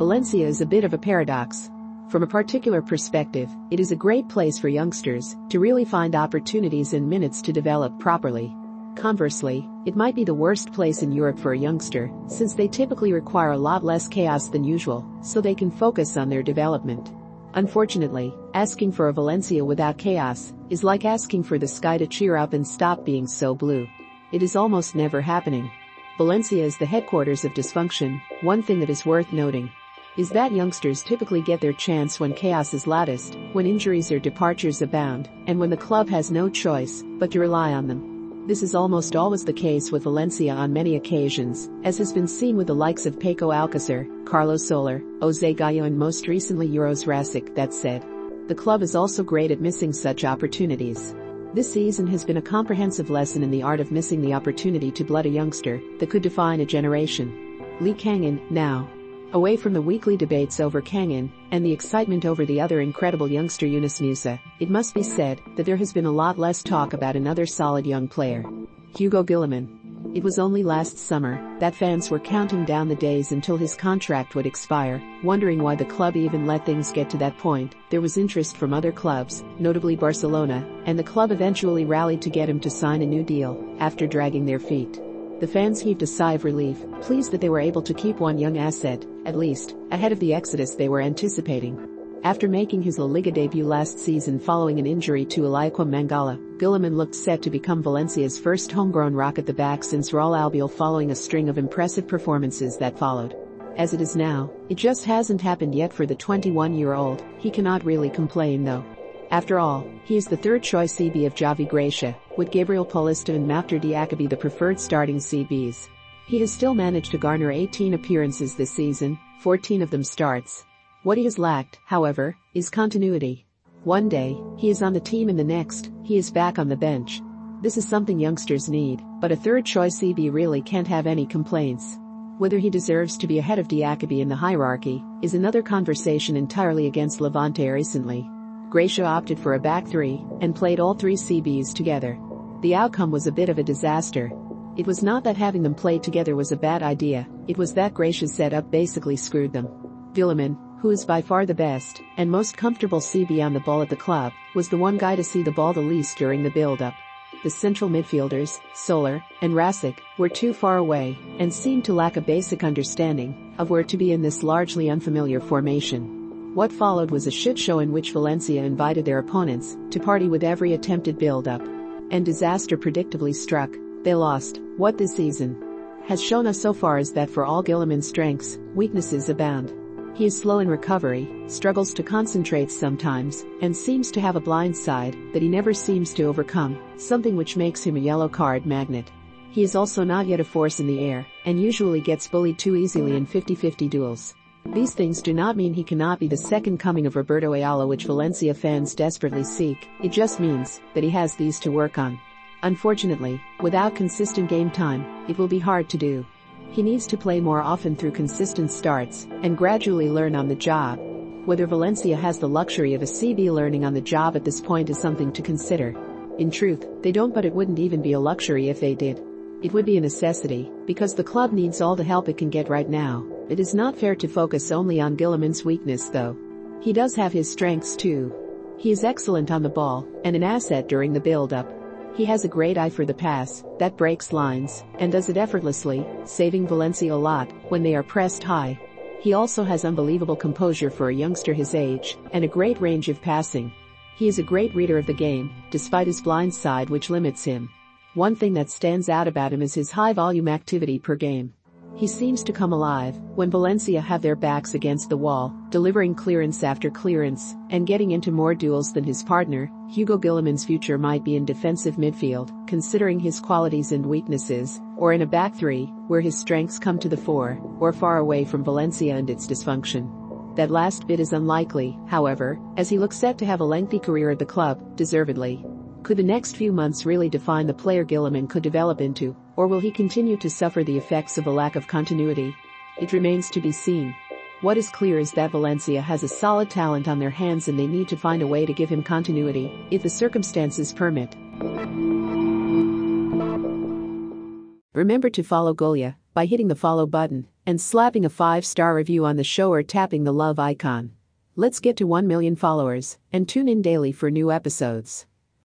Valencia is a bit of a paradox. From a particular perspective, it is a great place for youngsters to really find opportunities and minutes to develop properly. Conversely, it might be the worst place in Europe for a youngster, since they typically require a lot less chaos than usual, so they can focus on their development. Unfortunately, asking for a Valencia without chaos is like asking for the sky to cheer up and stop being so blue. It is almost never happening. Valencia is the headquarters of dysfunction, one thing that is worth noting is that youngsters typically get their chance when chaos is loudest, when injuries or departures abound, and when the club has no choice but to rely on them. This is almost always the case with Valencia on many occasions, as has been seen with the likes of Paco Alcacer, Carlos Soler, Jose Gayà and most recently Uroš Račić. That said, the club is also great at missing such opportunities. This season has been a comprehensive lesson in the art of missing the opportunity to blood a youngster that could define a generation. Lee Kangin, now, Away from the weekly debates over Kangin and the excitement over the other incredible youngster Yunus Musah, it must be said that there has been a lot less talk about another solid young player. Hugo Guillamon. It was only last summer that fans were counting down the days until his contract would expire, wondering why the club even let things get to that point. There was interest from other clubs, notably Barcelona, and the club eventually rallied to get him to sign a new deal after dragging their feet. The fans heaved a sigh of relief, pleased that they were able to keep one young asset, at least, ahead of the exodus they were anticipating. After making his La Liga debut last season following an injury to Eliaquim Mangala, Guillamon looked set to become Valencia's first homegrown rock at the back since Raul Albiol following a string of impressive performances that followed. As it is now, it just hasn't happened yet for the 21-year-old, he cannot really complain though. After all, he is the third choice CB of Javi Gracia, with Gabriel Paulista and Mouctar Diakhaby the preferred starting CBs. He has still managed to garner 18 appearances this season, 14 of them starts. What he has lacked, however, is continuity. One day, he is on the team and the next, he is back on the bench. This is something youngsters need, but a third choice CB really can't have any complaints. Whether he deserves to be ahead of Diakhaby in the hierarchy is another conversation entirely against Levante recently. Gracia opted for a back three and played all three CBs together. The outcome was a bit of a disaster. It was not that having them play together was a bad idea, it was that Gracia's setup basically screwed them. Guillamon, who is by far the best and most comfortable CB on the ball at the club, was the one guy to see the ball the least during the build-up. The central midfielders, Soler and Račić, were too far away and seemed to lack a basic understanding of where to be in this largely unfamiliar formation. What followed was a shit show in which Valencia invited their opponents to party with every attempted build-up. And disaster predictably struck. They lost. What this season has shown us so far is that for all Guillamon's strengths, weaknesses abound. He is slow in recovery, struggles to concentrate sometimes, and seems to have a blind side that he never seems to overcome, something which makes him a yellow card magnet. He is also not yet a force in the air, and usually gets bullied too easily in 50-50 duels. These things do not mean he cannot be the second coming of Roberto Ayala which Valencia fans desperately seek, it just means that he has these to work on. Unfortunately, without consistent game time, it will be hard to do. He needs to play more often through consistent starts and gradually learn on the job. Whether Valencia has the luxury of a CB learning on the job at this point is something to consider. In truth, they don't but it wouldn't even be a luxury if they did. It would be a necessity, because the club needs all the help it can get right now. It is not fair to focus only on Guillamon's weakness though. He does have his strengths too. He is excellent on the ball and an asset during the build-up. He has a great eye for the pass that breaks lines and does it effortlessly, saving Valencia a lot when they are pressed high. He also has unbelievable composure for a youngster his age and a great range of passing. He is a great reader of the game, despite his blind side which limits him. One thing that stands out about him is his high volume activity per game. He seems to come alive when Valencia have their backs against the wall, delivering clearance after clearance and getting into more duels than his partner. Hugo Guillamon's future might be in defensive midfield, considering his qualities and weaknesses, or in a back three, where his strengths come to the fore, or far away from Valencia and its dysfunction. That last bit is unlikely, however, as he looks set to have a lengthy career at the club, deservedly. Could the next few months really define the player Guillamon could develop into, or will he continue to suffer the effects of a lack of continuity? It remains to be seen. What is clear is that Valencia has a solid talent on their hands and they need to find a way to give him continuity, if the circumstances permit. Remember to follow Golia by hitting the follow button and slapping a 5-star review on the show or tapping the love icon. Let's get to 1 million followers and tune in daily for new episodes.